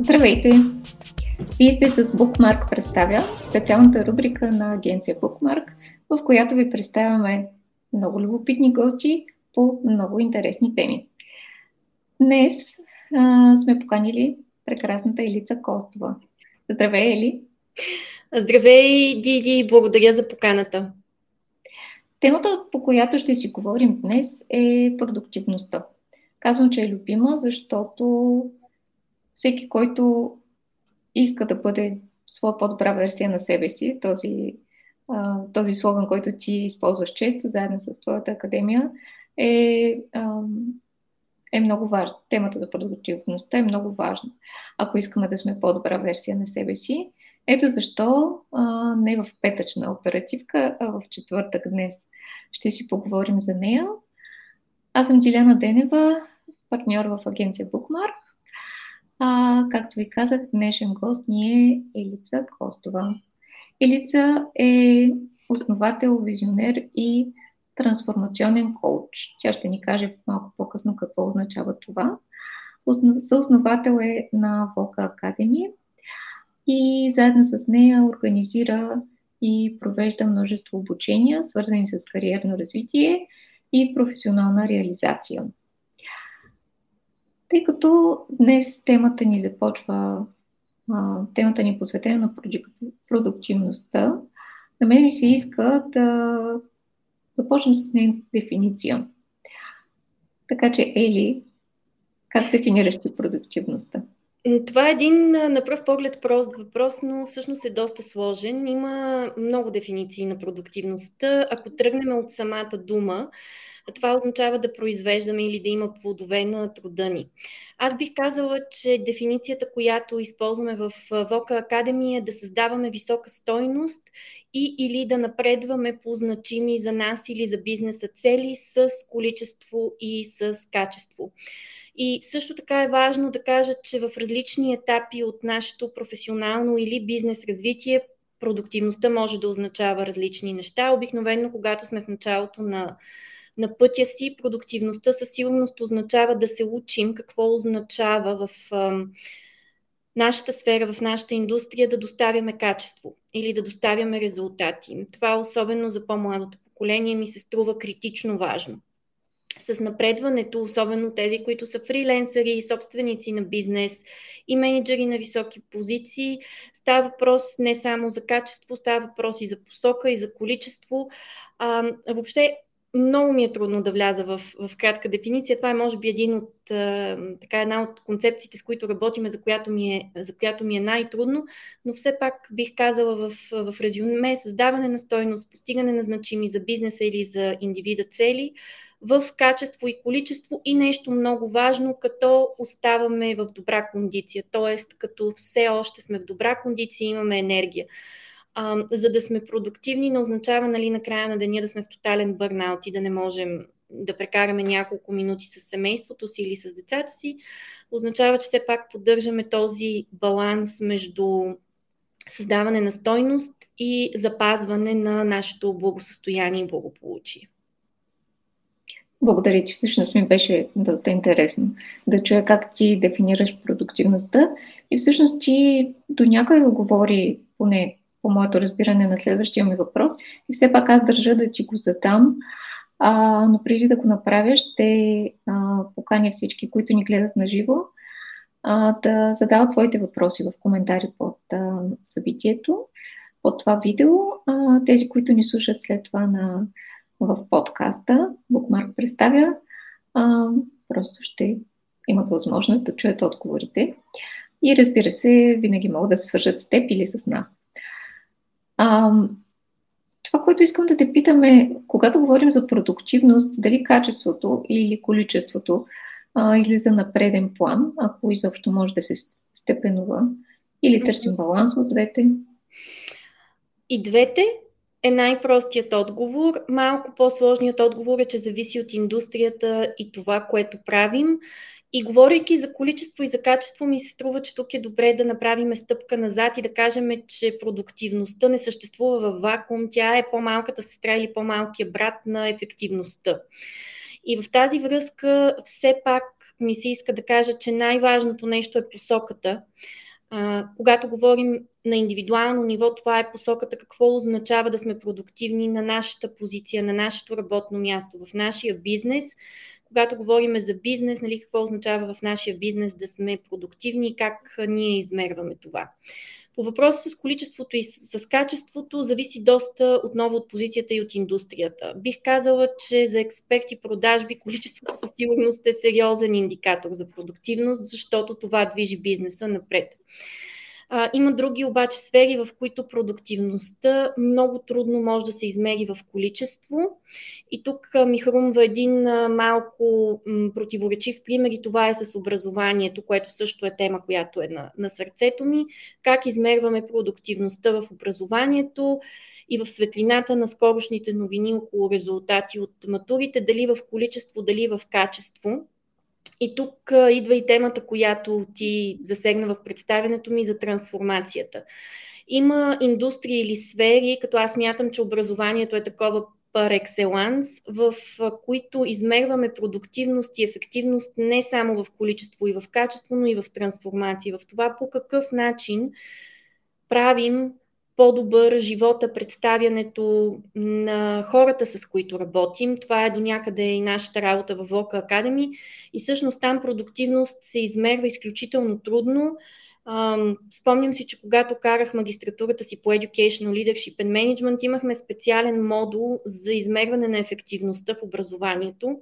Здравейте! Вие сте с Bookmark представя, специалната рубрика на агенция Bookmark, в която ви представяме много любопитни гости по много интересни теми. Днес а, сме поканили прекрасната Елица Костова. Здравей, Ели! Здравей, Диди! Благодаря за поканата. Темата, по която ще си говорим днес е продуктивността. Казвам, че е любима, защото всеки, който иска да бъде своя по-добра версия на себе си, този, този слоган, който ти използваш често, заедно с твоята академия, е, е много важна. Темата за продуктивността е много важна, ако искаме да сме по-добра версия на себе си. Ето защо не в петъчна оперативка, а в четвъртък днес ще си поговорим за нея. Аз съм Диляна Денева, партньор в агенция Bookmark. А, както ви казах, днешен гост ни е Елица Костова. Елица е основател, визионер и трансформационен коуч. Тя ще ни каже малко по-късно какво означава това. Съосновател е на Voca Academy и заедно с нея организира и провежда множество обучения, свързани с кариерно развитие и професионална реализация. Тъй като днес темата ни започва, темата ни е посветена на продуктивността, на мен ми се иска да започнем с нейната дефиниция. Така че, Ели, как дефинираш ти продуктивността? Е, това е един на пръв поглед прост въпрос, но всъщност е доста сложен. Има много дефиниции на продуктивността. Ако тръгнем от самата дума, това означава да произвеждаме или да има плодове на труда ни. Аз бих казала, че дефиницията, която използваме в Вока Академия е да създаваме висока стойност и или да напредваме по значими за нас или за бизнеса цели с количество и с качество. И също така е важно да кажа, че в различни етапи от нашето професионално или бизнес развитие продуктивността може да означава различни неща. Обикновено, когато сме в началото на, на пътя си, продуктивността със сигурност означава да се учим какво означава в нашата сфера, в нашата индустрия да доставяме качество или да доставяме резултати. Това особено за по-младото поколение ми се струва критично важно с напредването, особено тези, които са фриленсъри, собственици на бизнес и менеджери на високи позиции, става въпрос не само за качество, става въпрос и за посока, и за количество. А, въобще много ми е трудно да вляза в, в кратка дефиниция. Това е, може би, един от, така, една от концепциите, с които работиме, за която ми е, за която ми е най-трудно, но все пак бих казала в, в резюме създаване на стойност, постигане на значими за бизнеса или за индивида цели, в качество и количество и нещо много важно, като оставаме в добра кондиция, т.е. като все още сме в добра кондиция и имаме енергия. А, за да сме продуктивни не означава нали, на края на деня да сме в тотален бърнаут и да не можем да прекараме няколко минути с семейството си или с децата си. Означава, че все пак поддържаме този баланс между създаване на стойност и запазване на нашето благосъстояние и благополучие. Благодаря ти. Всъщност ми беше доста интересно да чуя как ти дефинираш продуктивността и всъщност ти до някъде говори, поне по моето разбиране на следващия ми въпрос, и все пак аз държа да ти го задам, а, но преди да го направя, ще а, поканя всички, които ни гледат на живо, да задават своите въпроси в коментари под а, събитието, под това видео. А, тези, които ни слушат след това на в подкаста Букмарк представя, а, просто ще имат възможност да чуят отговорите. И разбира се, винаги могат да се свържат с теб или с нас. А, това, което искам да те питам е, когато говорим за продуктивност, дали качеството или количеството а, излиза на преден план, ако изобщо може да се степенува, или търсим баланс от двете? И двете, е най-простият отговор. Малко по-сложният отговор е, че зависи от индустрията и това, което правим. И говорейки за количество и за качество, ми се струва, че тук е добре да направим стъпка назад и да кажем, че продуктивността не съществува в вакуум. Тя е по-малката сестра или по-малкия брат на ефективността. И в тази връзка все пак ми се иска да кажа, че най-важното нещо е посоката. А, когато говорим на индивидуално ниво, това е посоката какво означава да сме продуктивни на нашата позиция, на нашето работно място, в нашия бизнес. Когато говорим за бизнес, нали, какво означава в нашия бизнес да сме продуктивни и как ние измерваме това. По въпроса с количеството и с, с качеството зависи доста отново от позицията и от индустрията. Бих казала, че за експерти продажби количеството със сигурност е сериозен индикатор за продуктивност, защото това движи бизнеса напред. А, има други обаче сфери, в които продуктивността много трудно може да се измери в количество. И тук а, ми хрумва един а, малко м, противоречив пример и това е с образованието, което също е тема, която е на, на сърцето ми. Как измерваме продуктивността в образованието и в светлината на скорошните новини около резултати от матурите, дали в количество, дали в качество. И тук идва и темата, която ти засегна в представянето ми за трансформацията. Има индустрии или сфери, като аз мятам, че образованието е такова par excellence, в които измерваме продуктивност и ефективност не само в количество и в качество, но и в трансформация. В това по какъв начин правим по-добър живота, представянето на хората, с които работим. Това е до някъде и нашата работа в Voca Academy. И всъщност там продуктивност се измерва изключително трудно. Спомням си, че когато карах магистратурата си по Educational Leadership and Management, имахме специален модул за измерване на ефективността в образованието.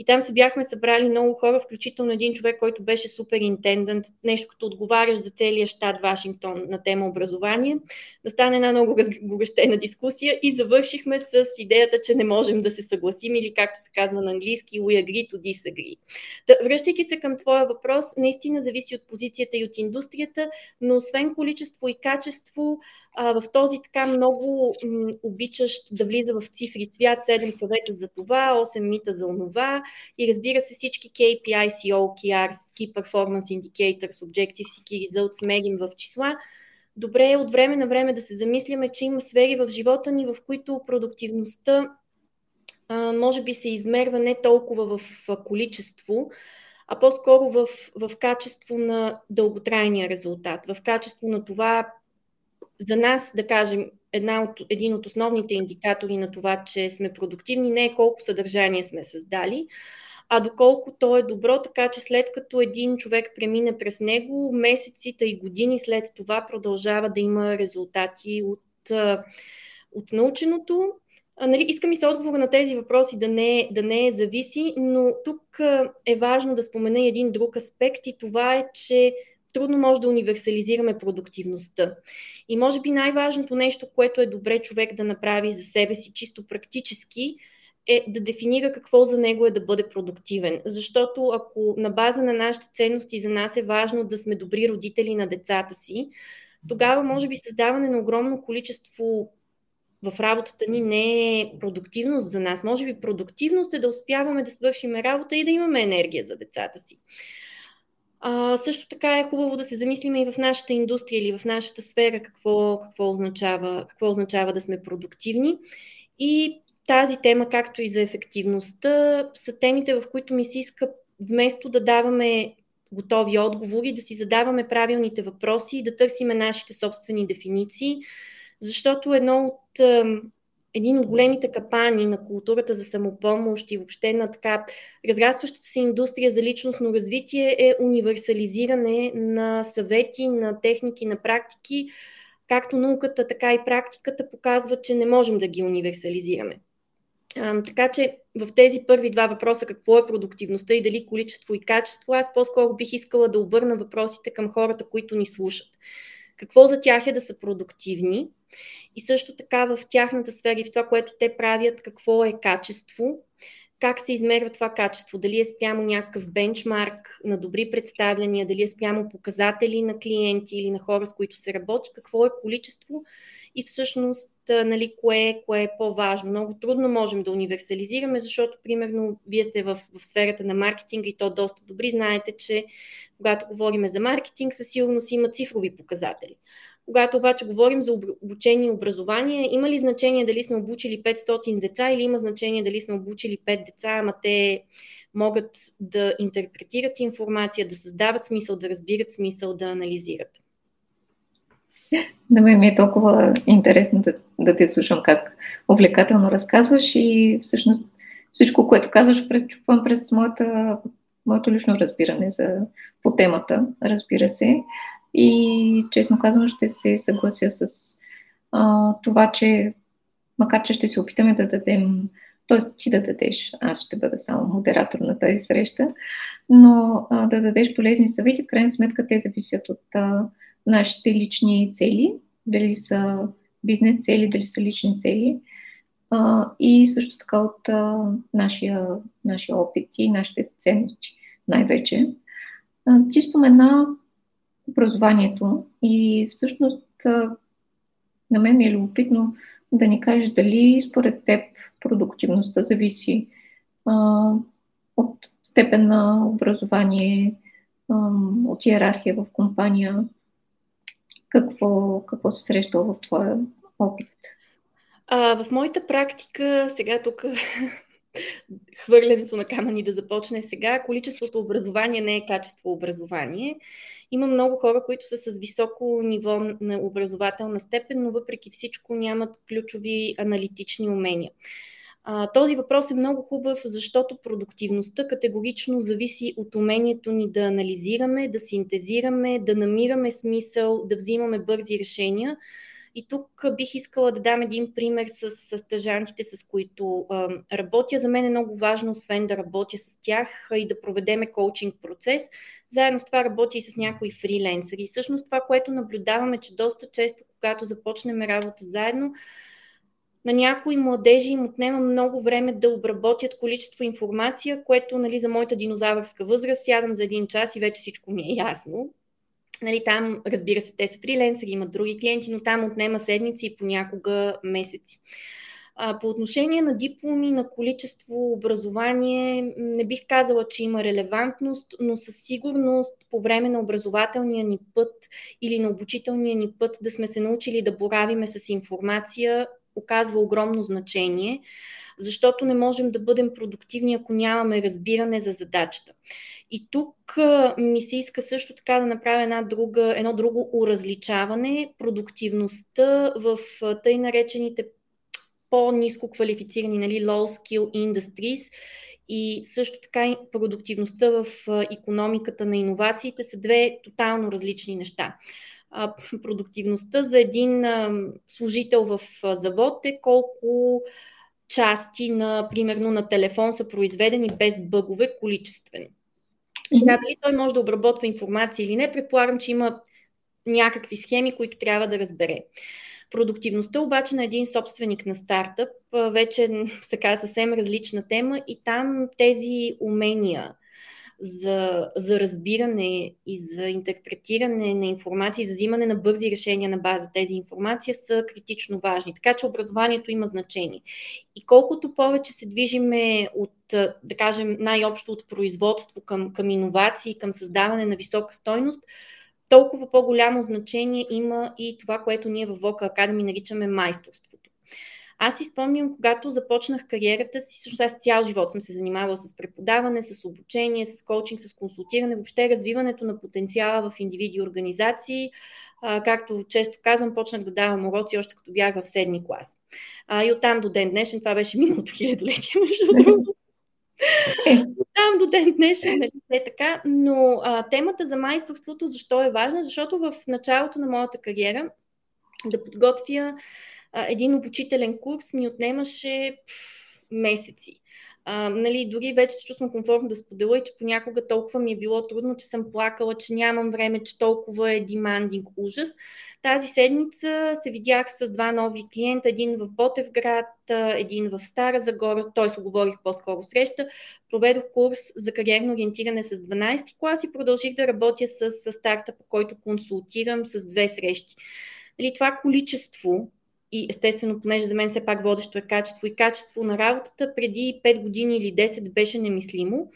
И там се бяхме събрали много хора, включително един човек, който беше супер интендент, нещо като отговаряш за целия щат Вашингтон на тема образование. Настане една много разгорещена дискусия и завършихме с идеята, че не можем да се съгласим или както се казва на английски, we agree to disagree. Да, връщайки се към твоя въпрос, наистина зависи от позицията и от индустрията, но освен количество и качество, а, в този така много м, обичащ да влиза в цифри свят, 7 съвета за това, 8 мита за онова и разбира се всички KPIs и OKRs, Key Performance Indicators, Objectives и Key Results мерим в числа. Добре е от време на време да се замисляме, че има сфери в живота ни, в които продуктивността а, може би се измерва не толкова в количество, а по-скоро в, в качество на дълготрайния резултат, в качество на това за нас, да кажем, една от, един от основните индикатори на това, че сме продуктивни, не е колко съдържание сме създали, а доколко то е добро, така че след като един човек премине през него, месеците и години след това продължава да има резултати от, от наученото. А, нали, искам и се отговор на тези въпроси да не, да не е зависи, но тук е важно да спомена един друг аспект и това е, че трудно може да универсализираме продуктивността. И може би най-важното нещо, което е добре човек да направи за себе си чисто практически, е да дефинира какво за него е да бъде продуктивен. Защото ако на база на нашите ценности за нас е важно да сме добри родители на децата си, тогава може би създаване на огромно количество в работата ни не е продуктивност за нас. Може би продуктивност е да успяваме да свършим работа и да имаме енергия за децата си. А, също така е хубаво да се замислиме и в нашата индустрия или в нашата сфера какво, какво, означава, какво означава да сме продуктивни. И тази тема, както и за ефективността, са темите, в които ми се иска вместо да даваме готови отговори, да си задаваме правилните въпроси и да търсиме нашите собствени дефиниции, защото едно от един от големите капани на културата за самопомощ и въобще на така разрастващата се индустрия за личностно развитие е универсализиране на съвети, на техники, на практики. Както науката, така и практиката показват, че не можем да ги универсализираме. А, така че в тези първи два въпроса, какво е продуктивността и дали количество и качество, аз по-скоро бих искала да обърна въпросите към хората, които ни слушат. Какво за тях е да са продуктивни? И също така в тяхната сфера и в това, което те правят, какво е качество, как се измерва това качество, дали е спрямо някакъв бенчмарк на добри представяния, дали е спрямо показатели на клиенти или на хора, с които се работи, какво е количество и всъщност нали, кое, кое е по-важно. Много трудно можем да универсализираме, защото, примерно, вие сте в, в сферата на маркетинга и то доста добри. Знаете, че когато говорим за маркетинг, със сигурност има цифрови показатели. Когато обаче говорим за обучение и образование, има ли значение дали сме обучили 500 деца или има значение дали сме обучили 5 деца, ама те могат да интерпретират информация, да създават смисъл, да разбират смисъл, да анализират. На мен ми е толкова интересно да, да те слушам как увлекателно разказваш и всъщност всичко, което казваш, пречупвам през моята, моето лично разбиране за, по темата, разбира се. И честно казвам, ще се съглася с а, това, че макар че ще се опитаме да дадем, т.е. ти да дадеш, аз ще бъда само модератор на тази среща, но а, да дадеш полезни съвети, в крайна сметка те зависят от а, нашите лични цели, дали са бизнес цели, дали са лични цели а, и също така от а, нашия, нашия опит и нашите ценности най-вече. А, ти спомена образованието и всъщност на мен ми е любопитно да ни кажеш дали според теб продуктивността зависи а, от степен на образование, а, от иерархия в компания. Какво, какво се среща в твоя опит? А, в моята практика, сега тук хвърлянето на камъни да започне сега, количеството образование не е качество образование. Има много хора, които са с високо ниво на образователна степен, но въпреки всичко нямат ключови аналитични умения. А, този въпрос е много хубав, защото продуктивността категорично зависи от умението ни да анализираме, да синтезираме, да намираме смисъл, да взимаме бързи решения. И тук бих искала да дам един пример с, с стъжантите, с които а, работя. За мен е много важно, освен да работя с тях и да проведеме коучинг процес, заедно с това работя и с някои фриленсери. И всъщност това, което наблюдаваме, че доста често, когато започнем работа заедно, на някои младежи им отнема много време да обработят количество информация, което нали, за моята динозавърска възраст сядам за един час и вече всичко ми е ясно. Нали, там, разбира се, те са фриленсери, имат други клиенти, но там отнема седмици и понякога месеци. А, по отношение на дипломи, на количество образование, не бих казала, че има релевантност, но със сигурност по време на образователния ни път или на обучителния ни път да сме се научили да боравиме с информация, оказва огромно значение, защото не можем да бъдем продуктивни, ако нямаме разбиране за задачата. И тук ми се иска също така да направя една друга, едно друго уразличаване, продуктивността в тъй наречените по-низко квалифицирани, нали, low skill industries и също така и продуктивността в економиката на иновациите са две тотално различни неща. Продуктивността за един служител в завод е колко части, на, примерно на телефон са произведени без бъгове количествено. Сега дали той може да обработва информация или не, предполагам, че има някакви схеми, които трябва да разбере. Продуктивността обаче на един собственик на стартъп вече се казва съвсем различна тема и там тези умения за, за разбиране и за интерпретиране на информация и за взимане на бързи решения на база тези информация са критично важни. Така че образованието има значение. И колкото повече се движиме от, да кажем, най-общо от производство към, към иновации, към създаване на висока стойност, толкова по-голямо значение има и това, което ние в Vocal Academy наричаме майсторството. Аз си спомням, когато започнах кариерата си, всъщност аз цял живот съм се занимавала с преподаване, с обучение, с коучинг, с консултиране, въобще развиването на потенциала в индивиди и организации. А, както често казвам, почнах да давам уроци още като бях в седми клас. А, и оттам до ден днешен, това беше миналото хилядолетие, между другото. Е. Там до ден днешен, нали, е така. Но а, темата за майсторството, защо е важна? Защото в началото на моята кариера да подготвя един обучителен курс ми отнемаше пф, месеци. А, нали, дори вече се чувствам комфортно да споделя и че понякога толкова ми е било трудно, че съм плакала, че нямам време, че толкова е демандинг ужас. Тази седмица се видях с два нови клиента, един в Ботевград, един в Стара Загора, т.е. оговорих по-скоро среща. Проведох курс за кариерно ориентиране с 12 клас и продължих да работя с, с старта, по който консултирам с две срещи. Нали, това количество и естествено, понеже за мен все пак водещо е качество и качество на работата, преди 5 години или 10 беше немислимо.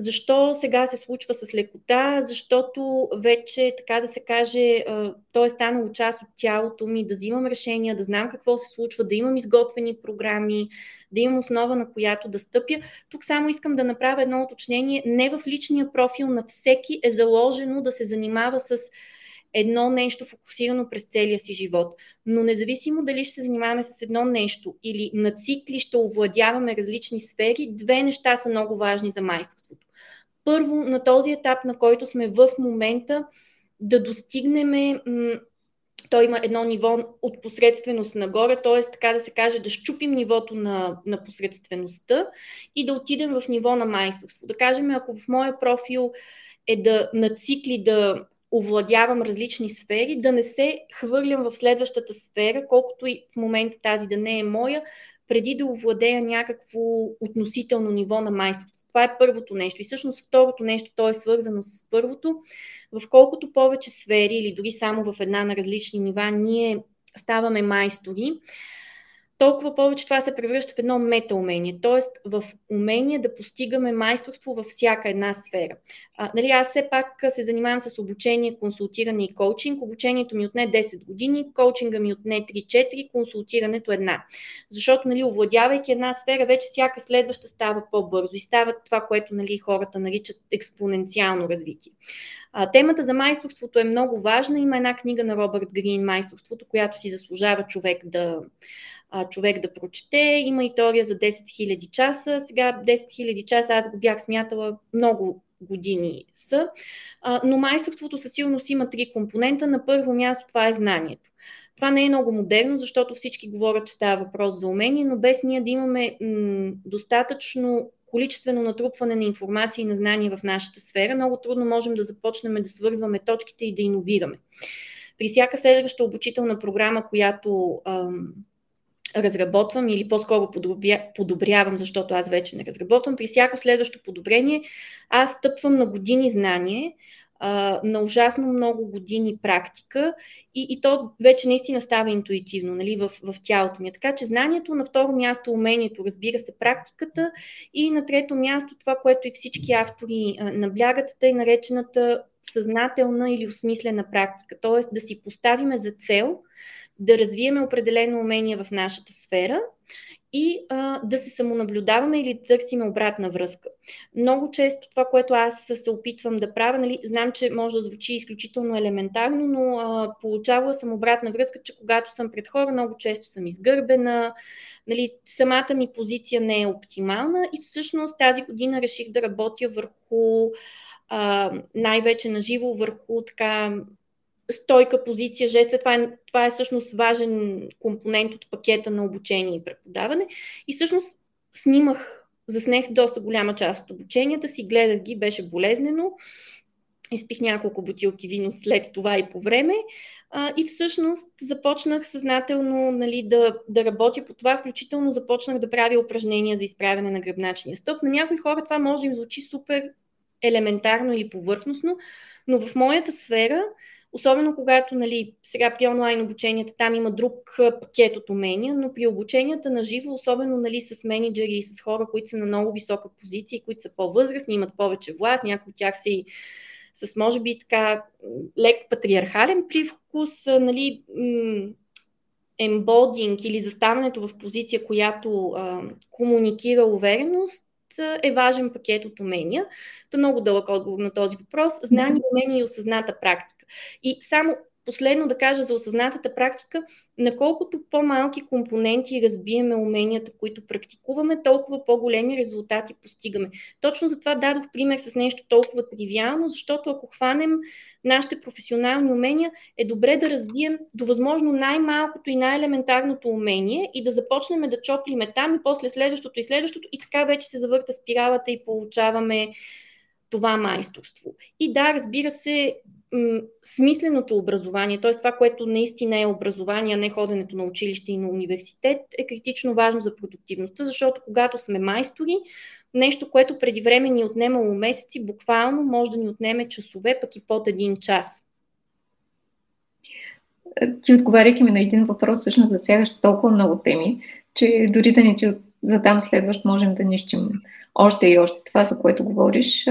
Защо сега се случва с лекота? Защото вече, така да се каже, то е станало част от тялото ми, да взимам решения, да знам какво се случва, да имам изготвени програми, да имам основа, на която да стъпя. Тук само искам да направя едно уточнение. Не в личния профил на всеки е заложено да се занимава с едно нещо фокусирано през целия си живот. Но независимо дали ще се занимаваме с едно нещо или на цикли ще овладяваме различни сфери, две неща са много важни за майсторството. Първо, на този етап, на който сме в момента, да достигнем той има едно ниво от посредственост нагоре, т.е. така да се каже, да щупим нивото на, на посредствеността и да отидем в ниво на майсторство. Да кажем, ако в моя профил е да нацикли да овладявам различни сфери, да не се хвърлям в следващата сфера, колкото и в момента тази да не е моя, преди да овладея някакво относително ниво на майсторство. Това е първото нещо. И всъщност второто нещо, то е свързано с първото. В колкото повече сфери или дори само в една на различни нива, ние ставаме майстори, толкова повече това се превръща в едно метаумение, т.е. в умение да постигаме майсторство във всяка една сфера. А, нали, аз все пак се занимавам с обучение, консултиране и коучинг. Обучението ми отне 10 години, коучинга ми отне 3-4, консултирането една. Защото, нали, овладявайки една сфера, вече всяка следваща става по-бързо и става това, което нали, хората наричат експоненциално развитие. А, темата за майсторството е много важна. Има една книга на Робърт Грин, Майсторството, която си заслужава човек да, а, човек да прочете. Има и теория за 10 000 часа. Сега 10 000 часа аз го бях смятала много години са. А, но майсторството със сигурност има три компонента. На първо място това е знанието. Това не е много модерно, защото всички говорят, че става въпрос за умение, но без ние да имаме м- достатъчно количествено натрупване на информация и на знания в нашата сфера, много трудно можем да започнем да свързваме точките и да иновираме. При всяка следваща обучителна програма, която ам, разработвам или по-скоро подобрявам, защото аз вече не разработвам, при всяко следващо подобрение аз стъпвам на години знание, на ужасно много години практика и, и то вече наистина става интуитивно нали, в, в тялото ми. Така че знанието, на второ място умението, разбира се, практиката и на трето място това, което и всички автори наблягат, тъй наречената съзнателна или осмислена практика. Т.е. да си поставиме за цел да развиеме определено умение в нашата сфера и а, да се самонаблюдаваме или да търсим обратна връзка. Много често това, което аз се опитвам да правя, нали, знам, че може да звучи изключително елементарно, но а, получавала съм обратна връзка, че когато съм пред хора, много често съм изгърбена, нали, самата ми позиция не е оптимална и всъщност тази година реших да работя върху а, най-вече на живо върху така стойка, позиция, жест. Това е, това е всъщност важен компонент от пакета на обучение и преподаване. И всъщност снимах, заснех доста голяма част от обученията си, гледах ги, беше болезнено. Изпих няколко бутилки вино след това и по време. А, и всъщност започнах съзнателно нали, да, да работя по това, включително започнах да правя упражнения за изправяне на гръбначния стълб. На някои хора това може да им звучи супер елементарно или повърхностно, но в моята сфера Особено когато нали, сега при онлайн обученията там има друг пакет от умения, но при обученията на живо, особено нали, с менеджери и с хора, които са на много висока позиция, които са по-възрастни, имат повече власт, някои от тях са и с може би така лек патриархален привкус, нали, ембодинг или заставането в позиция, която а, комуникира увереност, е важен пакет от умения. Та много дълъг отговор на този въпрос. Знание, умения и осъзната практика. И само последно да кажа за осъзнатата практика, наколкото по-малки компоненти разбиеме уменията, които практикуваме, толкова по-големи резултати постигаме. Точно затова дадох пример с нещо толкова тривиално, защото ако хванем нашите професионални умения, е добре да развием до възможно най-малкото и най-елементарното умение и да започнем да чоплиме там и после следващото и следващото и така вече се завърта спиралата и получаваме това майсторство. И да, разбира се, м- смисленото образование, т.е. това, което наистина е образование, а не ходенето на училище и на университет, е критично важно за продуктивността, защото когато сме майстори, нещо, което преди време ни е отнемало месеци, буквално може да ни отнеме часове, пък и под един час. Ти отговаряйки ми на един въпрос, всъщност засягаш толкова много теми, че дори да не ти задам следващ, можем да нищим още и още това, за което говориш.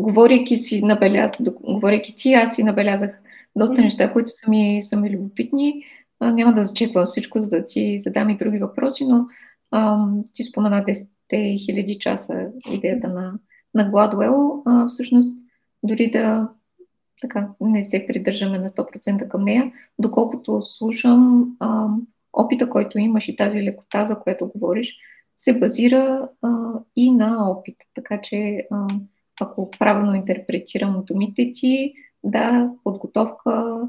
Говорейки си, набелязах, говорейки ти, аз си набелязах доста неща, които са ми, са ми любопитни. А, няма да зачеквам всичко, за да ти задам и други въпроси, но а, ти спомена 10 хиляди часа идеята на, на Гладуел. А, всъщност, дори да така, не се придържаме на 100% към нея, доколкото слушам а, опита, който имаш и тази лекота, за която говориш, се базира а, и на опит. Така че, а, ако правилно интерпретирам думите ти, да, подготовка,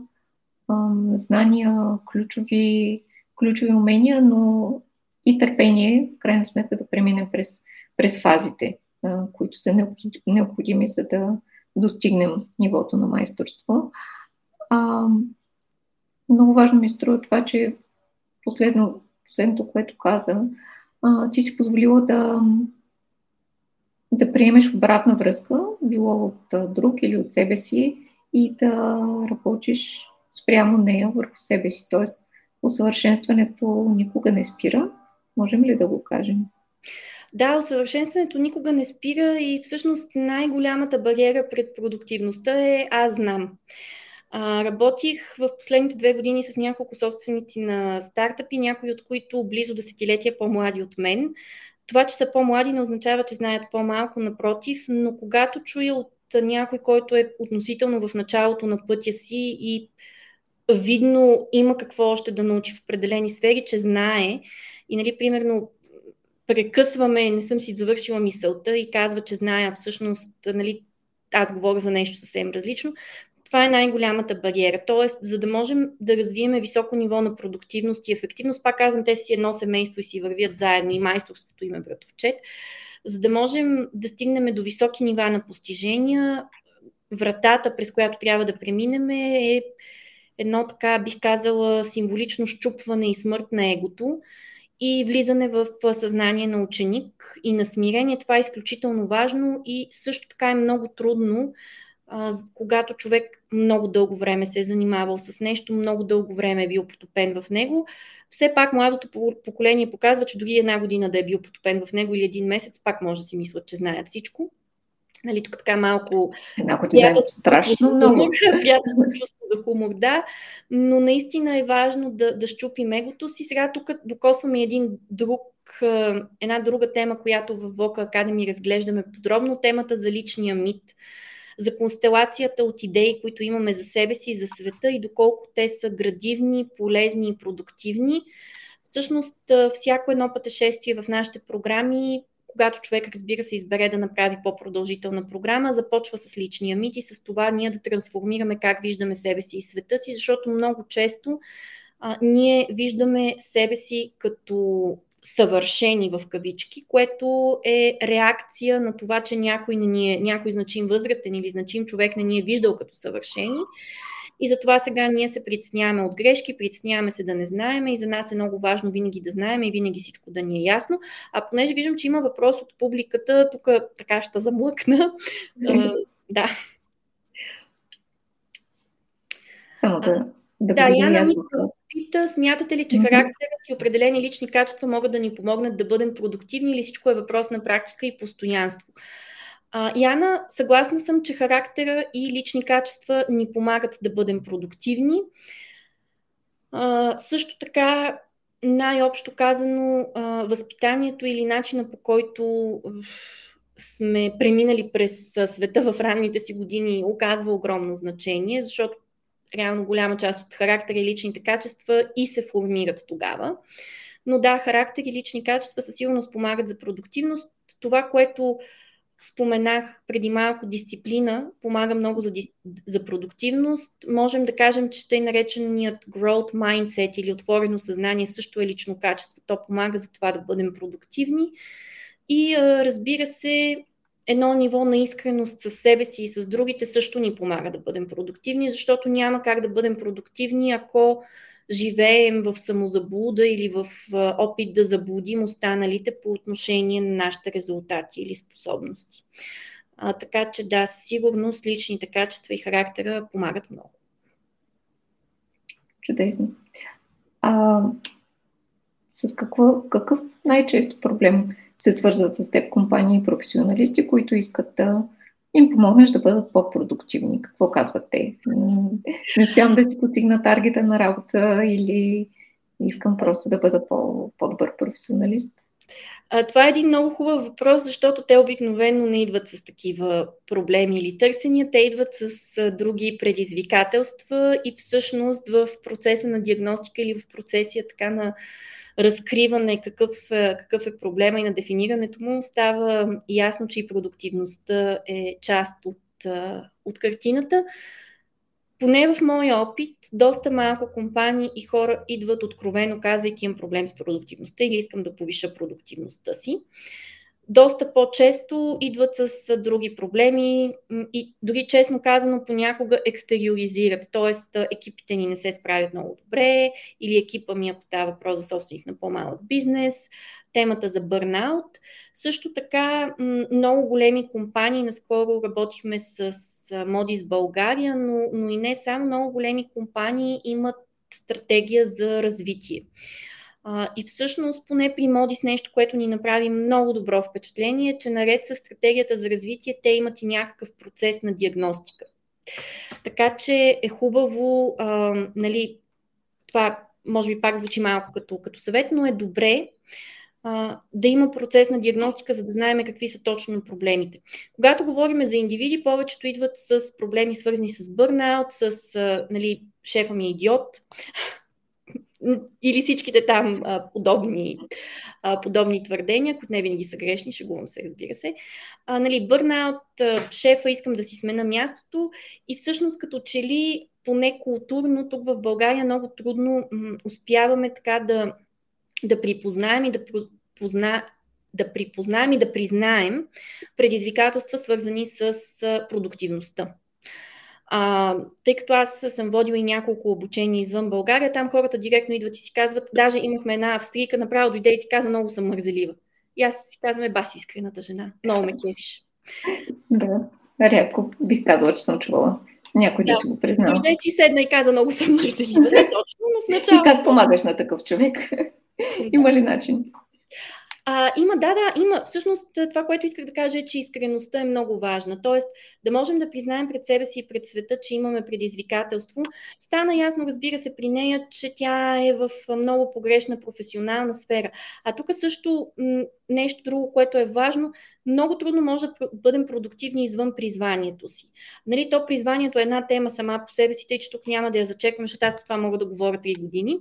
знания, ключови, ключови умения, но и търпение, в крайна сметка, да преминем през, през фазите, които са необходими, за да достигнем нивото на майсторство. Много важно ми струва това, че последно, последното, което каза, ти си позволила да, да приемеш обратна връзка, било от друг или от себе си, и да работиш спрямо нея върху себе си. Тоест, усъвършенстването никога не спира. Можем ли да го кажем? Да, усъвършенстването никога не спира и всъщност най-голямата бариера пред продуктивността е аз знам. А, работих в последните две години с няколко собственици на стартъпи, някои от които близо десетилетия по-млади от мен. Това, че са по-млади, не означава, че знаят по-малко, напротив, но когато чуя от някой, който е относително в началото на пътя си и видно има какво още да научи в определени сфери, че знае и, нали, примерно, прекъсваме, не съм си завършила мисълта и казва, че зная всъщност, нали, аз говоря за нещо съвсем различно, това е най-голямата бариера. Тоест, за да можем да развиеме високо ниво на продуктивност и ефективност, пак казвам, те си едно семейство и си вървят заедно и майсторството им е вратовчет, за да можем да стигнем до високи нива на постижения, вратата, през която трябва да преминем е едно така, бих казала, символично щупване и смърт на егото и влизане в съзнание на ученик и на смирение. Това е изключително важно и също така е много трудно, когато човек много дълго време се е занимавал с нещо, много дълго време е бил потопен в него. Все пак младото поколение показва, че дори една година да е бил потопен в него или един месец, пак може да си мислят, че знаят всичко. Нали, тук така малко Еднako ти да страшно много. Приятелско чувство за хумор, да. Но наистина е важно да, да щупим егото си. Сега тук докосваме един друг, една друга тема, която в Voca Academy разглеждаме подробно, темата за личния мит за констелацията от идеи, които имаме за себе си и за света и доколко те са градивни, полезни и продуктивни. Всъщност, всяко едно пътешествие в нашите програми когато човек, разбира се, избере да направи по-продължителна програма, започва с личния мит и с това ние да трансформираме как виждаме себе си и света си, защото много често а, ние виждаме себе си като съвършени в кавички, което е реакция на това, че някой, не ни е, някой значим възрастен или значим човек не ни е виждал като съвършени. И затова сега ние се притесняваме от грешки, притесняваме се да не знаеме и за нас е много важно винаги да знаем и винаги всичко да ни е ясно. А понеже виждам, че има въпрос от публиката, тук така ще замлъкна. да. Само да, да, да Яна ми пита, смятате ли, че характерът и определени лични качества могат да ни помогнат да бъдем продуктивни или всичко е въпрос на практика и постоянство? А, Яна, съгласна съм, че характера и лични качества ни помагат да бъдем продуктивни. А, също така, най-общо казано, а, възпитанието или начина по който сме преминали през света в ранните си години оказва огромно значение, защото реално голяма част от характера и личните качества и се формират тогава. Но да, характер и лични качества със сигурност помагат за продуктивност. Това, което споменах преди малко, дисциплина помага много за, за продуктивност. Можем да кажем, че тъй нареченият growth mindset или отворено съзнание също е лично качество. То помага за това да бъдем продуктивни. И разбира се, едно ниво на искреност с себе си и с другите също ни помага да бъдем продуктивни, защото няма как да бъдем продуктивни, ако живеем в самозаблуда или в опит да заблудим останалите по отношение на нашите резултати или способности. А, така че да, със сигурност личните качества и характера помагат много. Чудесно. А, с какво, какъв най-често проблем се свързват с теб компании и професионалисти, които искат да им помогнеш да бъдат по-продуктивни. Какво казват те? Не успявам да си постигна таргета на работа или искам просто да бъда по- по-добър професионалист? А, това е един много хубав въпрос, защото те обикновено не идват с такива проблеми или търсения, те идват с други предизвикателства и всъщност в процеса на диагностика или в процеса така на разкриване какъв, какъв е проблема и на дефинирането му, става ясно, че и продуктивността е част от, от картината. Поне в моя опит, доста малко компании и хора идват откровено, казвайки имам проблем с продуктивността или искам да повиша продуктивността си доста по-често идват с други проблеми и дори честно казано понякога екстериоризират, т.е. екипите ни не се справят много добре или екипа ми, ако става въпрос за собственик на по-малък бизнес, темата за бърнаут. Също така много големи компании, наскоро работихме с Модис България, но, но и не само много големи компании имат стратегия за развитие. А, и всъщност, поне при Модис, нещо, което ни направи много добро впечатление, че наред с стратегията за развитие, те имат и някакъв процес на диагностика. Така че е хубаво, а, нали, това може би пак звучи малко като, като съвет, но е добре а, да има процес на диагностика, за да знаем какви са точно проблемите. Когато говорим за индивиди, повечето идват с проблеми свързани с бърнаут, с а, нали, шефа ми е идиот, или всичките там а, подобни, а, подобни твърдения, които не винаги са грешни, шегувам се, разбира се. А, нали, бърнаут, шефа, искам да си смена мястото и всъщност като че ли поне културно тук в България много трудно м- успяваме така да, да припознаем и да позна, да припознаем и да признаем предизвикателства, свързани с продуктивността. А, тъй като аз съм водила и няколко обучения извън България, там хората директно идват и си казват, даже имахме една австрийка, направо дойде и си каза, много съм мързелива. И аз си казваме, баси искрената жена, много ме кефиш. Да, рядко бих казала, че съм чувала. Някой да, да си го признава. Дойде си седна и каза, много съм мързелива. Не точно, но в началото... И как помагаш на такъв човек? Има ли начин? А, има, да, да, има. Всъщност това, което исках да кажа е, че искреността е много важна. Тоест, да можем да признаем пред себе си и пред света, че имаме предизвикателство. Стана ясно, разбира се, при нея, че тя е в много погрешна професионална сфера. А тук също нещо друго, което е важно, много трудно може да бъдем продуктивни извън призванието си. Нали, то призванието е една тема сама по себе си, тъй че тук няма да я зачеквам, защото аз по това мога да говоря 3 години.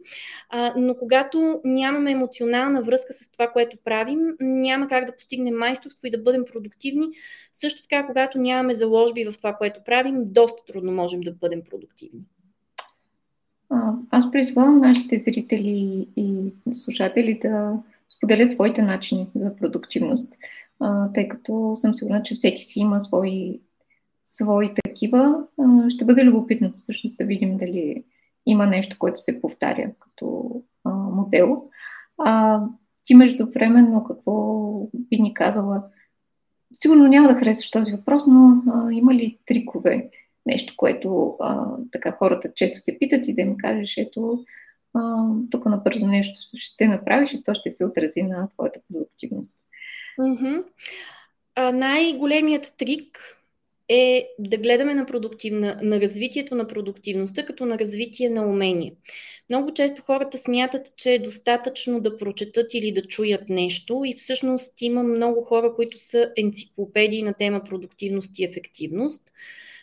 А, но когато нямаме емоционална връзка с това, което правим, няма как да постигнем майсторство и да бъдем продуктивни. Също така, когато нямаме заложби в това, което правим, доста трудно можем да бъдем продуктивни. Аз призвавам нашите зрители и слушатели да споделят своите начини за продуктивност, тъй като съм сигурна, че всеки си има свои, свои такива. Ще бъде любопитно всъщност да видим дали има нещо, което се повтаря като модел. Ти междувременно какво би ни казала? Сигурно няма да харесаш този въпрос, но а, има ли трикове? Нещо, което а, така хората често те питат и да им кажеш, ето, а, тук набързо нещо ще направиш и то ще се отрази на твоята продуктивност. Mm-hmm. А, най-големият трик е да гледаме на, продуктивна, на развитието на продуктивността като на развитие на умение. Много често хората смятат, че е достатъчно да прочетат или да чуят нещо и всъщност има много хора, които са енциклопедии на тема продуктивност и ефективност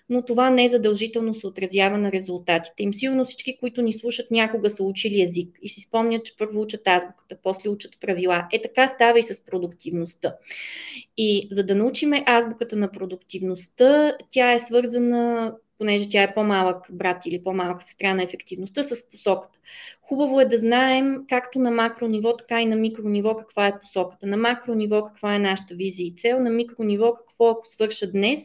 но това не задължително се отразява на резултатите им. Сигурно всички, които ни слушат, някога са учили език и си спомнят, че първо учат азбуката, после учат правила. Е така става и с продуктивността. И за да научиме азбуката на продуктивността, тя е свързана понеже тя е по-малък брат или по-малка сестра на ефективността, с посоката. Хубаво е да знаем както на макро ниво, така и на микро ниво каква е посоката. На макро ниво каква е нашата визия и цел, на микро ниво какво ако свърша днес,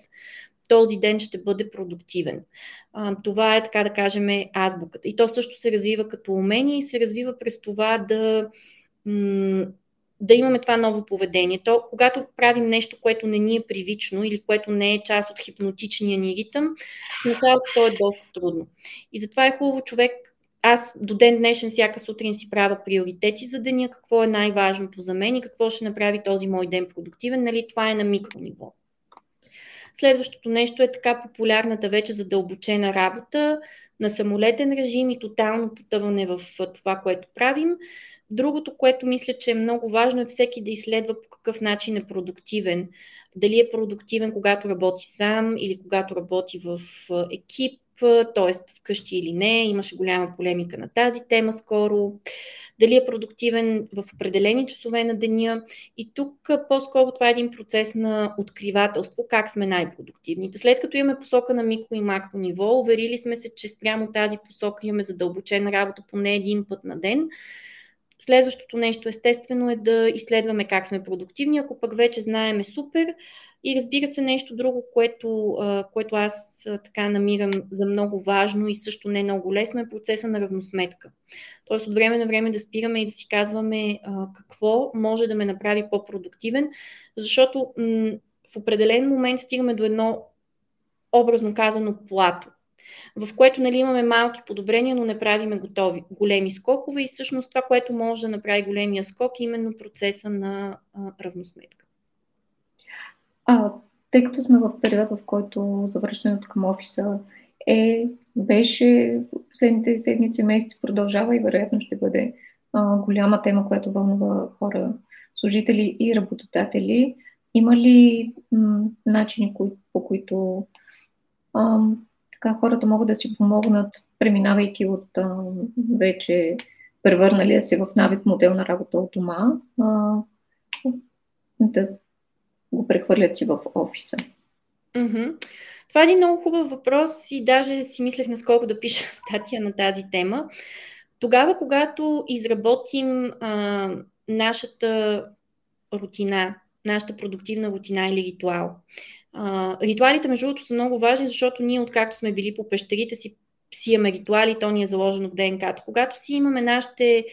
този ден ще бъде продуктивен. А, това е, така да кажем, азбуката. И то също се развива като умение и се развива през това да, м- да имаме това ново поведение. То, когато правим нещо, което не ни е привично или което не е част от хипнотичния ни ритъм, в началото то е доста трудно. И затова е хубаво човек аз до ден днешен всяка сутрин си правя приоритети за деня, какво е най-важното за мен и какво ще направи този мой ден продуктивен. Нали, това е на микрониво. Следващото нещо е така популярната вече задълбочена работа на самолетен режим и тотално потъване в това, което правим. Другото, което мисля, че е много важно е всеки да изследва по какъв начин е продуктивен. Дали е продуктивен, когато работи сам или когато работи в екип, т.е. вкъщи или не. Имаше голяма полемика на тази тема скоро. Дали е продуктивен в определени часове на деня. И тук по-скоро това е един процес на откривателство, как сме най-продуктивните. След като имаме посока на микро и макро ниво, уверили сме се, че спрямо тази посока имаме задълбочена работа поне един път на ден Следващото нещо, естествено, е да изследваме как сме продуктивни. Ако пък вече знаеме супер, и разбира се, нещо друго, което, което аз така намирам за много важно и също не много лесно е процеса на равносметка. Тоест от време на време да спираме и да си казваме какво може да ме направи по-продуктивен, защото в определен момент стигаме до едно образно казано плато в което нали, имаме малки подобрения, но не правиме готови, големи скокове и всъщност това, което може да направи големия скок е именно процеса на а, равносметка. А, тъй като сме в период, в който завръщането към офиса е, беше последните седмици, месеци, продължава и вероятно ще бъде а, голяма тема, която вълнува хора, служители и работодатели. Има ли м- начини, кои, по които ам, така хората могат да си помогнат, преминавайки от а, вече превърналия се в навик модел на работа от дома, а, да го прехвърлят и в офиса. Mm-hmm. Това е един много хубав въпрос и даже си мислех наскоро да пиша статия на тази тема. Тогава, когато изработим а, нашата рутина, нашата продуктивна рутина или ритуал, ритуалите, между другото, са много важни, защото ние, откакто сме били по пещерите си, си имаме ритуали, то ни е заложено в ДНК. Когато си имаме нашите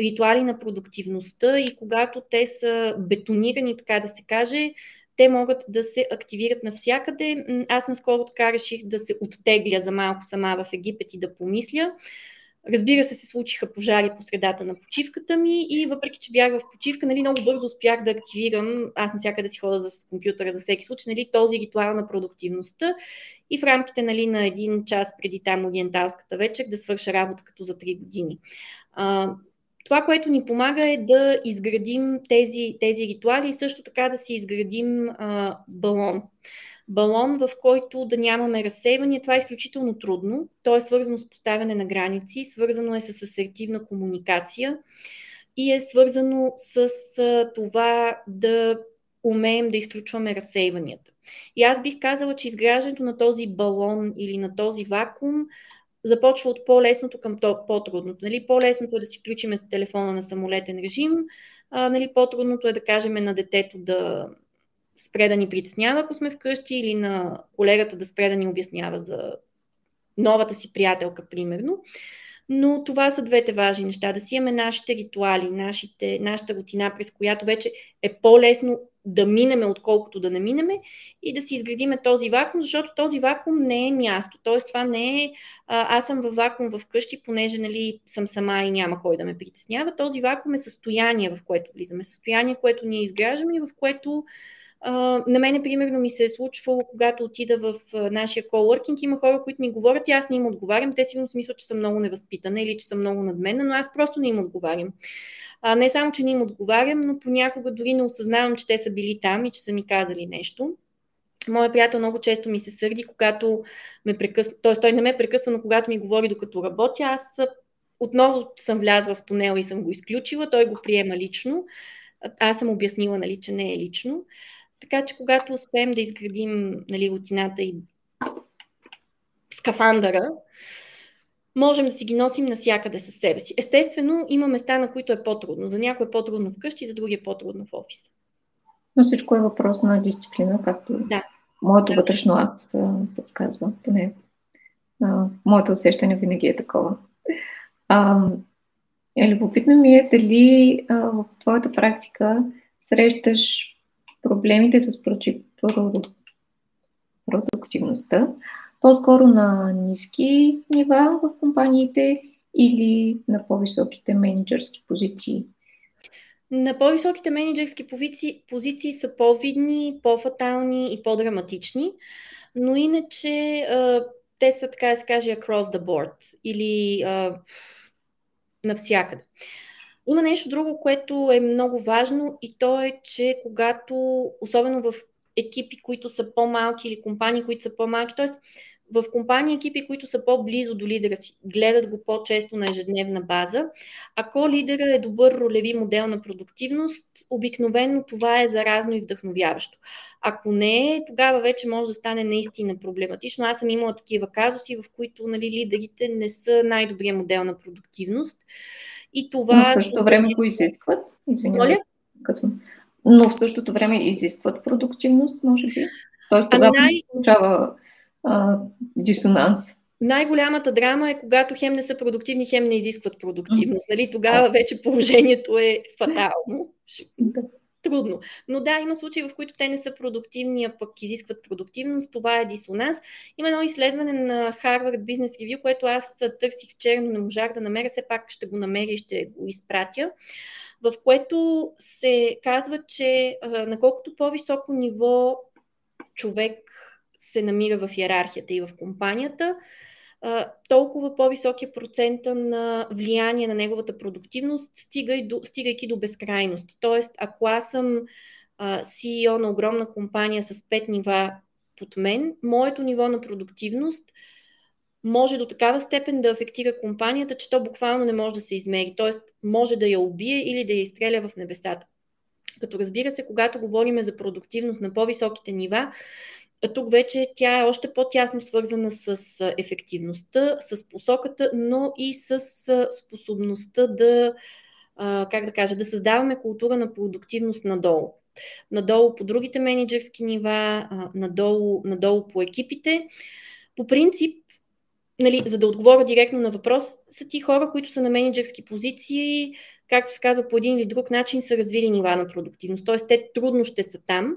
ритуали на продуктивността и когато те са бетонирани, така да се каже, те могат да се активират навсякъде. Аз наскоро така реших да се оттегля за малко сама в Египет и да помисля. Разбира се, се случиха пожари по средата на почивката ми и въпреки, че бях в почивка, нали, много бързо успях да активирам, аз навсякъде си хода с компютъра за всеки случай, нали, този ритуал на продуктивността и в рамките нали, на един час преди там ориенталската вечер да свърша работа като за 3 години. А, това, което ни помага е да изградим тези, тези ритуали и също така да си изградим а, балон балон, в който да нямаме разсейване. Това е изключително трудно. То е свързано с поставяне на граници, свързано е с асертивна комуникация и е свързано с това да умеем да изключваме разсейванията. И аз бих казала, че изграждането на този балон или на този вакуум започва от по-лесното към по-трудното. Нали? По-лесното е да си включим с телефона на самолетен режим, а, нали? по-трудното е да кажем на детето да спре да ни притеснява, ако сме вкъщи, или на колегата да спре да ни обяснява за новата си приятелка, примерно. Но това са двете важни неща. Да си имаме нашите ритуали, нашите, нашата рутина, през която вече е по-лесно да минеме, отколкото да не минеме и да си изградиме този вакуум, защото този вакуум не е място. Тоест, това не е а, аз съм във вакуум в къщи, понеже нали, съм сама и няма кой да ме притеснява. Този вакуум е състояние, в което влизаме. Състояние, което ние изграждаме и в което на мене, примерно, ми се е случвало, когато отида в нашия колоркинг, има хора, които ми говорят и аз не им отговарям. Те сигурно смислят, че съм много невъзпитана или че съм много надменна, но аз просто не им отговарям. А, не само, че не им отговарям, но понякога дори не осъзнавам, че те са били там и че са ми казали нещо. Моя приятел много често ми се сърди, когато ме прекъсва, т.е. той не ме прекъсва, но когато ми говори докато работя, аз отново съм влязла в тунела и съм го изключила, той го приема лично. Аз съм обяснила, нали, че не е лично. Така че когато успеем да изградим нали, рутината и скафандъра, можем да си ги носим навсякъде със себе си. Естествено, има места, на които е по-трудно. За някой е по-трудно вкъщи, за други е по-трудно в офиса. Но всичко е въпрос на дисциплина, както да. моето да. вътрешно аз подсказва. Поне а, моето усещане винаги е такова. А, е, любопитно ми е дали а, в твоята практика срещаш проблемите с продуктивността, по-скоро на ниски нива в компаниите или на по-високите менеджерски позиции? На по-високите менеджерски позиции, позиции са по-видни, по-фатални и по-драматични, но иначе те са, така да се каже, across the board или а, навсякъде. Има нещо друго, което е много важно и то е, че когато, особено в екипи, които са по-малки или компании, които са по-малки, т.е. в компании екипи, които са по-близо до лидера си, гледат го по-често на ежедневна база. Ако лидера е добър ролеви модел на продуктивност, обикновено това е заразно и вдъхновяващо. Ако не е, тогава вече може да стане наистина проблематично. Аз съм имала такива казуси, в които нали, лидерите не са най-добрия модел на продуктивност. И това. Но в същото време го изискват. Извинявай. Но в същото време изискват продуктивност, може би. Тоест тогава най... получава а, дисонанс. Най-голямата драма е когато хем не са продуктивни, хем не изискват продуктивност. Нали? Тогава вече положението е фатално. Трудно. Но да, има случаи, в които те не са продуктивни, а пък изискват продуктивност. Това е дисонанс. Има едно изследване на Harvard Business Review, което аз търсих вчера, но не можах да намеря. Все пак ще го намеря и ще го изпратя в което се казва, че наколкото по-високо ниво човек се намира в иерархията и в компанията, толкова по-високия процента на влияние на неговата продуктивност, стига и до, стигайки до безкрайност. Тоест, ако аз съм CEO на огромна компания с 5 нива под мен, моето ниво на продуктивност може до такава степен да афектира компанията, че то буквално не може да се измери. Тоест, може да я убие или да я изстреля в небесата. Като разбира се, когато говорим за продуктивност на по-високите нива, тук вече тя е още по-тясно свързана с ефективността, с посоката, но и с способността да, как да кажа, да създаваме култура на продуктивност надолу. Надолу по другите менеджерски нива, надолу, надолу по екипите. По принцип, нали, за да отговоря директно на въпрос, са ти хора, които са на менеджерски позиции, както се казва, по един или друг начин са развили нива на продуктивност. Тоест, те трудно ще са там,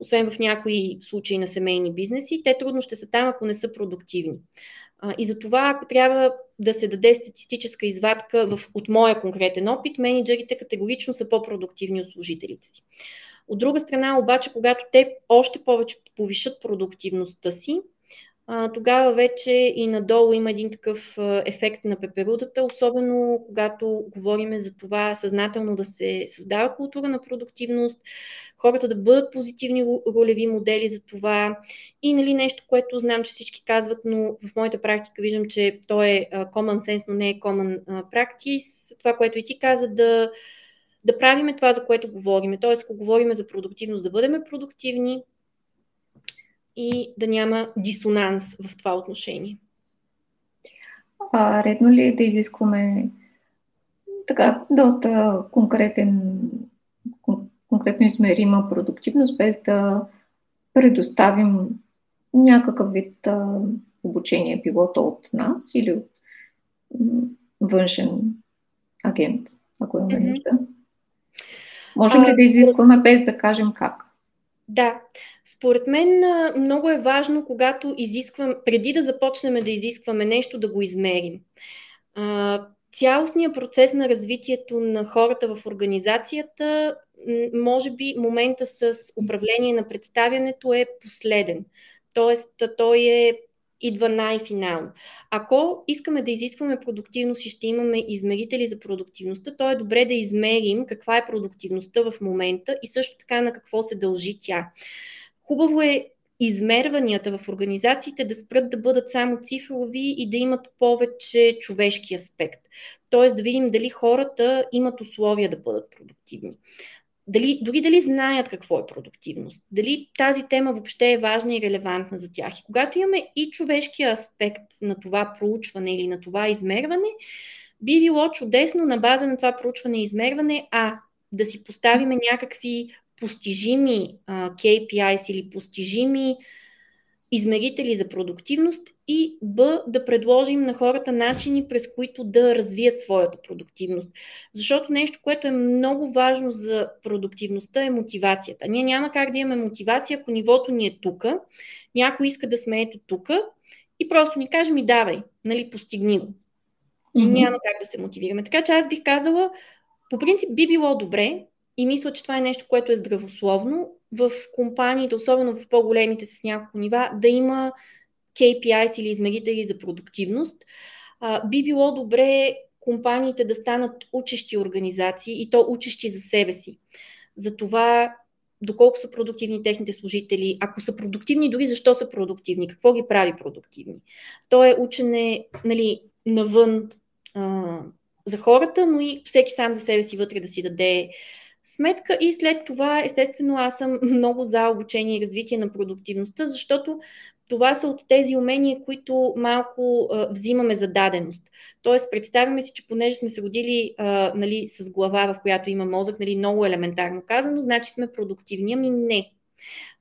освен в някои случаи на семейни бизнеси, те трудно ще са там, ако не са продуктивни. И за това, ако трябва да се даде статистическа извадка в, от моя конкретен опит, менеджерите категорично са по-продуктивни от служителите си. От друга страна, обаче, когато те още повече повишат продуктивността си, тогава вече и надолу има един такъв ефект на пеперудата, особено когато говорим за това съзнателно да се създава култура на продуктивност, хората да бъдат позитивни ролеви модели за това и нали, нещо, което знам, че всички казват, но в моята практика виждам, че то е common sense, но не е common practice. Това, което и ти каза, да, да правиме това, за което говорим. Тоест, ако говорим за продуктивност, да бъдем продуктивни, и да няма дисонанс в това отношение. А редно ли е да изискваме така доста конкретен, конкретно измерима продуктивност, без да предоставим някакъв вид а, обучение, било то от нас или от външен агент, ако имаме mm-hmm. нужда. Можем ли да изискваме без да кажем как? Да, според мен много е важно, когато изисквам, преди да започнем да изискваме нещо, да го измерим. Цялостният процес на развитието на хората в организацията, може би момента с управление на представянето е последен. Тоест, той е идва най-финално. Ако искаме да изискваме продуктивност и ще имаме измерители за продуктивността, то е добре да измерим каква е продуктивността в момента и също така на какво се дължи тя. Хубаво е измерванията в организациите да спрат да бъдат само цифрови и да имат повече човешки аспект. Тоест да видим дали хората имат условия да бъдат продуктивни дали, дори дали знаят какво е продуктивност, дали тази тема въобще е важна и релевантна за тях. И когато имаме и човешкия аспект на това проучване или на това измерване, би било чудесно на база на това проучване и измерване, а да си поставиме някакви постижими а, KPIs или постижими измерители за продуктивност и Б да предложим на хората начини, през които да развият своята продуктивност. Защото нещо, което е много важно за продуктивността е мотивацията. Ние няма как да имаме мотивация, ако нивото ни е тук, някой иска да сме ето тук и просто ни каже ми давай, нали, постигни го. Mm-hmm. Няма как да се мотивираме. Така че аз бих казала, по принцип би било добре и мисля, че това е нещо, което е здравословно в компаниите, особено в по-големите с няколко нива, да има KPIs или измерители за продуктивност. А, би било добре компаниите да станат учещи организации и то учещи за себе си. За това доколко са продуктивни техните служители, ако са продуктивни, дори защо са продуктивни, какво ги прави продуктивни. То е учене нали, навън а, за хората, но и всеки сам за себе си вътре да си даде сметка и след това, естествено, аз съм много за обучение и развитие на продуктивността, защото това са от тези умения, които малко а, взимаме за даденост. Тоест, представяме си, че понеже сме се родили а, нали, с глава, в която има мозък, нали, много елементарно казано, значи сме продуктивни. Ами не.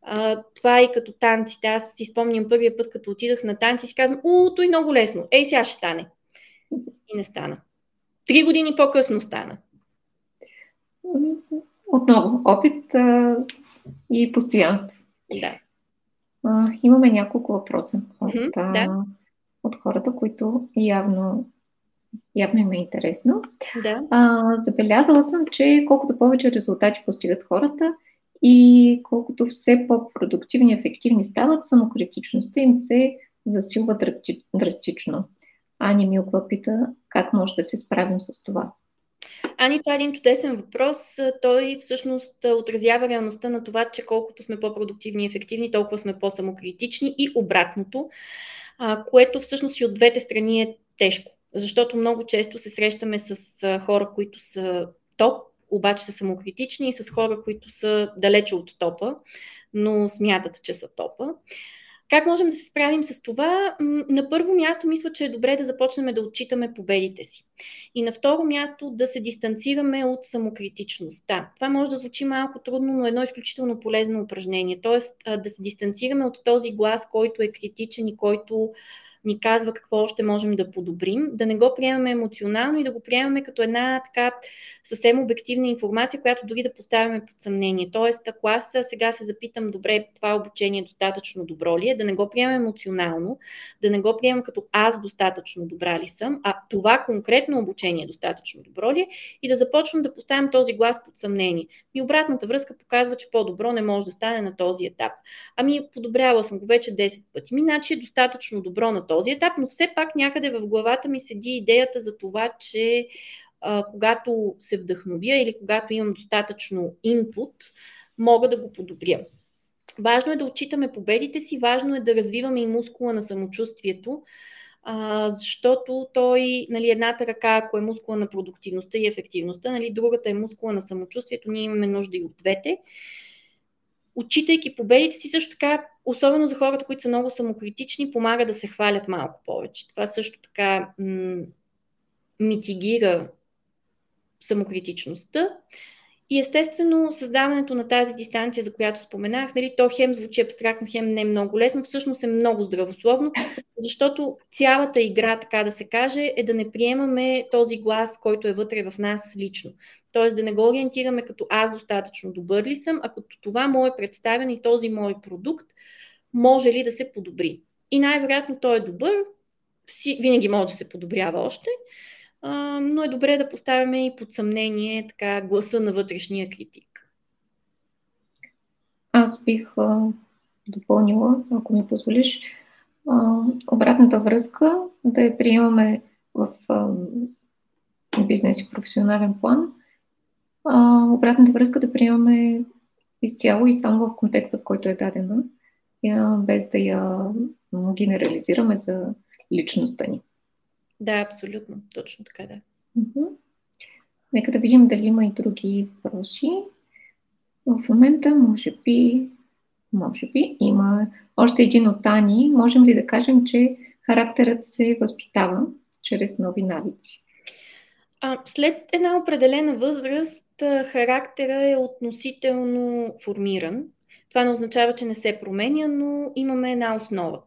А, това е като танците. Аз си спомням първия път, като отидах на танци, си казвам, у, той много лесно. Ей, сега ще стане. И не стана. Три години по-късно стана. Отново, опит а, и постоянство. Да. А, имаме няколко въпроса от, mm-hmm, а, да. от хората, които явно, явно им е интересно. Да. А, забелязала съм, че колкото повече резултати постигат хората и колкото все по-продуктивни и ефективни стават, самокритичността им се засилва драстично. Ани Милкова пита как може да се справим с това. Ани, това е един чудесен въпрос. Той всъщност отразява реалността на това, че колкото сме по-продуктивни и ефективни, толкова сме по-самокритични и обратното, което всъщност и от двете страни е тежко. Защото много често се срещаме с хора, които са топ, обаче са самокритични и с хора, които са далече от топа, но смятат, че са топа. Как можем да се справим с това? На първо място мисля, че е добре да започнем да отчитаме победите си. И на второ място да се дистанцираме от самокритичността. Това може да звучи малко трудно, но е едно изключително полезно упражнение. Тоест да се дистанцираме от този глас, който е критичен и който ни казва какво още можем да подобрим, да не го приемаме емоционално и да го приемаме като една така съвсем обективна информация, която дори да поставяме под съмнение. Тоест, ако аз сега се запитам, добре, това обучение е достатъчно добро ли е, да не го приемам емоционално, да не го приемам като аз достатъчно добра ли съм, а това конкретно обучение е достатъчно добро ли е и да започвам да поставям този глас под съмнение. И обратната връзка показва, че по-добро не може да стане на този етап. Ами, подобряла съм го вече 10 пъти. Ми, значи е достатъчно добро на този този етап, но все пак някъде в главата ми седи идеята за това, че а, когато се вдъхновя или когато имам достатъчно инпут, мога да го подобря. Важно е да отчитаме победите си, важно е да развиваме и мускула на самочувствието, а, защото той, нали, едната ръка, ако е мускула на продуктивността и ефективността, нали, другата е мускула на самочувствието, ние имаме нужда и от двете отчитайки победите си, също така, особено за хората, които са много самокритични, помага да се хвалят малко повече. Това също така м- митигира самокритичността. И естествено, създаването на тази дистанция, за която споменах, нали, то хем звучи абстрактно, хем не е много лесно, всъщност е много здравословно, защото цялата игра, така да се каже, е да не приемаме този глас, който е вътре в нас лично. Тоест да не го ориентираме като аз достатъчно добър ли съм, а като това мое представяне и този мой продукт може ли да се подобри. И най-вероятно той е добър, винаги може да се подобрява още, но е добре да поставяме и под съмнение така, гласа на вътрешния критик. Аз бих а, допълнила, ако ми позволиш, а, обратната връзка да я приемаме в а, бизнес и професионален план. А, обратната връзка да приемаме изцяло и само в контекста, в който е дадена, без да я генерализираме за личността ни. Да, абсолютно. Точно така, да. Нека да видим дали има и други въпроси. В момента, може би, може би, има още един от Ани. Можем ли да кажем, че характерът се възпитава чрез нови навици? А, след една определена възраст, характера е относително формиран. Това не означава, че не се променя, но имаме една основа.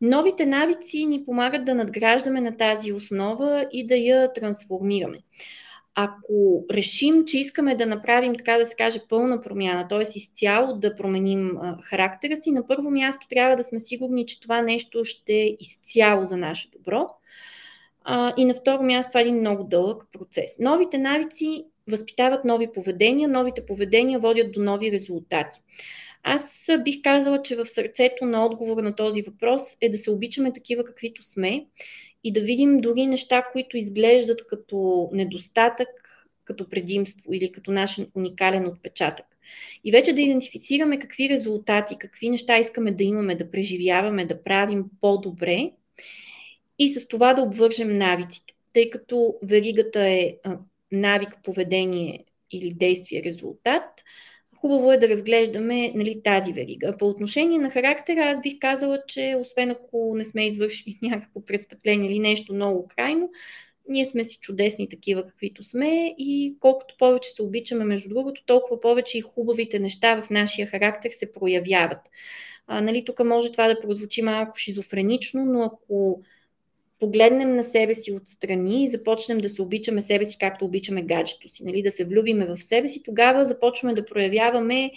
Новите навици ни помагат да надграждаме на тази основа и да я трансформираме. Ако решим, че искаме да направим, така да се каже, пълна промяна, т.е. изцяло да променим характера си, на първо място трябва да сме сигурни, че това нещо ще е изцяло за наше добро. И на второ място това е един много дълъг процес. Новите навици възпитават нови поведения, новите поведения водят до нови резултати. Аз бих казала, че в сърцето на отговора на този въпрос е да се обичаме такива каквито сме и да видим дори неща, които изглеждат като недостатък, като предимство или като наш уникален отпечатък. И вече да идентифицираме какви резултати, какви неща искаме да имаме, да преживяваме, да правим по-добре и с това да обвържем навиците. Тъй като веригата е навик, поведение или действие, резултат, хубаво е да разглеждаме нали, тази верига. По отношение на характера, аз бих казала, че освен ако не сме извършили някакво престъпление или нещо много крайно, ние сме си чудесни такива, каквито сме и колкото повече се обичаме, между другото, толкова повече и хубавите неща в нашия характер се проявяват. А, нали, тук може това да прозвучи малко шизофренично, но ако погледнем на себе си отстрани и започнем да се обичаме себе си, както обичаме гаджето си, нали, да се влюбиме в себе си, тогава започваме да проявяваме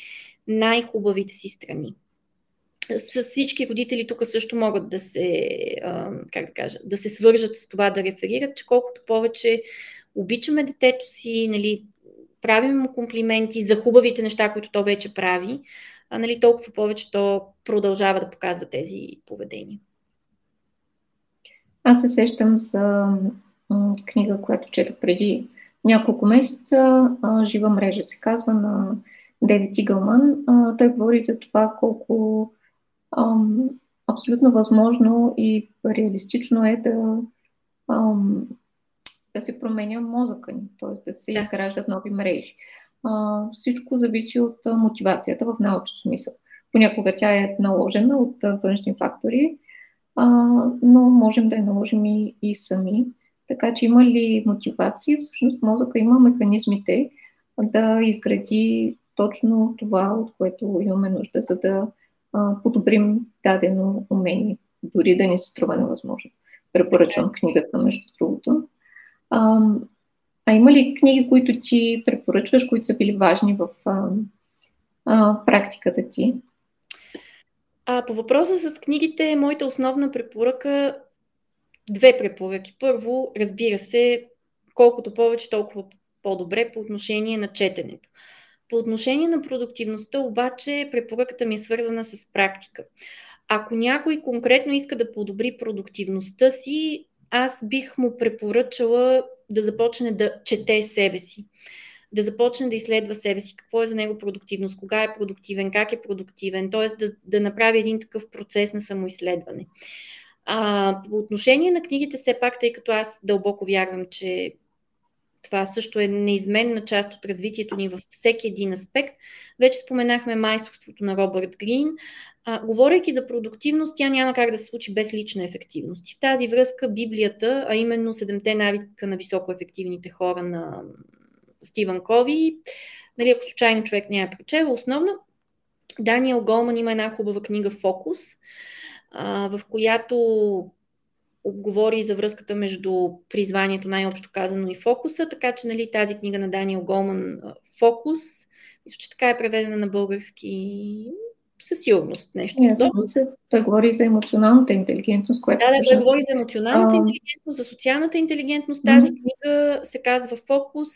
най-хубавите си страни. С всички родители тук също могат да се, как да кажа, да се свържат с това да реферират, че колкото повече обичаме детето си, нали, правим му комплименти за хубавите неща, които то вече прави, нали, толкова повече то продължава да показва тези поведения. Аз се сещам за книга, която четох преди няколко месеца. Жива мрежа се казва на Девид Игълман. Той говори за това колко ам, абсолютно възможно и реалистично е да, ам, да се променя мозъка ни, т.е. да се изграждат нови мрежи. А, всичко зависи от мотивацията в научен смисъл. Понякога тя е наложена от външни фактори, а, но можем да я наложим и, и сами. Така че има ли мотивация? Всъщност мозъка има механизмите да изгради точно това, от което имаме нужда, за да а, подобрим дадено умение, дори да ни се струва невъзможно. Препоръчвам книгата, между другото. А, а има ли книги, които ти препоръчваш, които са били важни в а, а, практиката ти? А по въпроса с книгите, моята основна препоръка, две препоръки. Първо, разбира се, колкото повече, толкова по-добре по отношение на четенето. По отношение на продуктивността, обаче, препоръката ми е свързана с практика. Ако някой конкретно иска да подобри продуктивността си, аз бих му препоръчала да започне да чете себе си да започне да изследва себе си, какво е за него продуктивност, кога е продуктивен, как е продуктивен, т.е. Да, да направи един такъв процес на самоизследване. А, по отношение на книгите, все пак, тъй като аз дълбоко вярвам, че това също е неизменна част от развитието ни във всеки един аспект. Вече споменахме майсторството на Робърт Грин. А, говорейки за продуктивност, тя няма как да се случи без лична ефективност. И в тази връзка Библията, а именно седемте навика на високоефективните хора на Стивън Кови, нали, ако случайно човек не е прочел, основно Даниел Голман има една хубава книга Фокус, в която говори за връзката между призванието, най-общо казано, и фокуса, така че нали, тази книга на Даниел Голман Фокус, мисля, че така е преведена на български със сигурност нещо. Yeah, се, той говори за емоционалната интелигентност, която. Да, да, той говори за емоционалната а... интелигентност, за социалната интелигентност. Тази mm-hmm. книга се казва Фокус.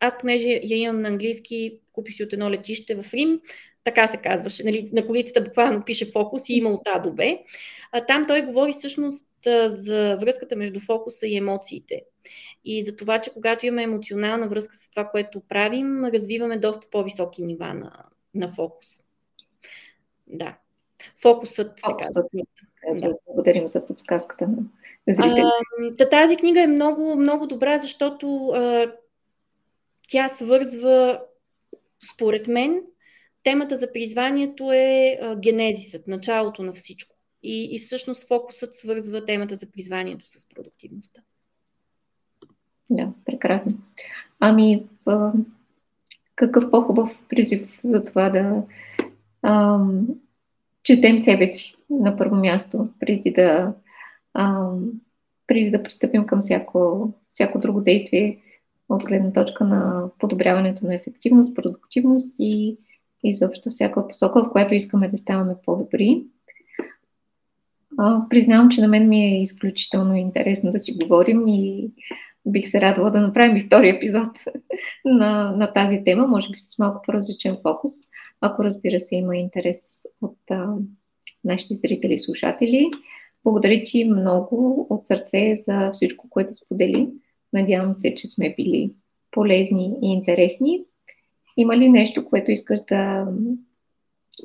Аз, понеже я имам на английски, купи си от едно летище в Рим, така се казваше. Нали, на колицата буквално пише фокус и има от А до Б. А, там той говори всъщност за връзката между фокуса и емоциите. И за това, че когато имаме емоционална връзка с това, което правим, развиваме доста по-високи нива на, на фокус. Да. Фокусът се казва. Да. Благодарим за подсказката на зрителите. Тази книга е много, много добра, защото а, тя свързва, според мен, темата за призванието е а, генезисът, началото на всичко. И, и всъщност фокусът свързва темата за призванието с продуктивността. Да, прекрасно. Ами, а, какъв по-хубав призив за това да ам, четем себе си на първо място, преди да, ам, преди да пристъпим към всяко, всяко друго действие от гледна точка на подобряването на ефективност, продуктивност и изобщо всяка посока, в която искаме да ставаме по-добри. Признавам, че на мен ми е изключително интересно да си говорим и бих се радвала да направим и втори епизод на, на тази тема, може би с малко по-различен фокус, ако разбира се има интерес от а, нашите зрители и слушатели. Благодаря ти много от сърце за всичко, което сподели. Надявам се, че сме били полезни и интересни. Има ли нещо, което искаш да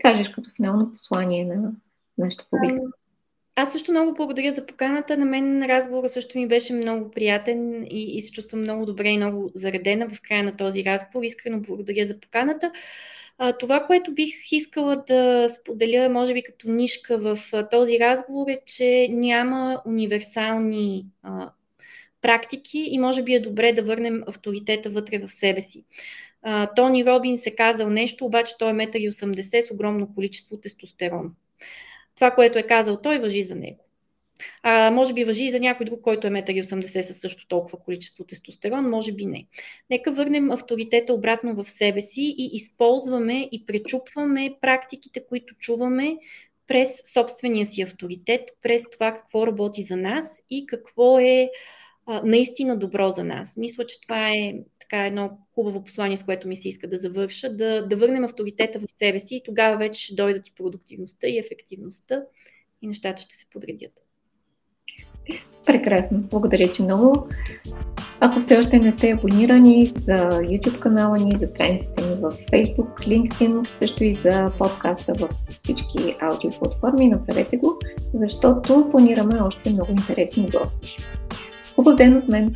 кажеш като финално послание на нашата публика? Аз също много благодаря за поканата. На мен разговорът също ми беше много приятен и, и се чувствам много добре и много заредена в края на този разговор. Искрено благодаря за поканата. Това, което бих искала да споделя, може би като нишка в този разговор е, че няма универсални практики и може би е добре да върнем авторитета вътре в себе си. А, Тони Робинс е казал нещо, обаче той е 1,80 м с огромно количество тестостерон. Това, което е казал той, въжи за него. А, може би въжи и за някой друг, който е 1,80 м със също толкова количество тестостерон, може би не. Нека върнем авторитета обратно в себе си и използваме и пречупваме практиките, които чуваме през собствения си авторитет, през това какво работи за нас и какво е а, наистина добро за нас. Мисля, че това е така едно хубаво послание, с което ми се иска да завърша, да, да върнем авторитета в себе си и тогава вече дойдат и продуктивността и ефективността и нещата ще се подредят. Прекрасно. Благодаря ти много. Ако все още не сте абонирани за YouTube канала ни, за страниците ни в Facebook, LinkedIn, също и за подкаста в всички аудиоплатформи, направете го, защото планираме още много интересни гости. Хубав ден от мен!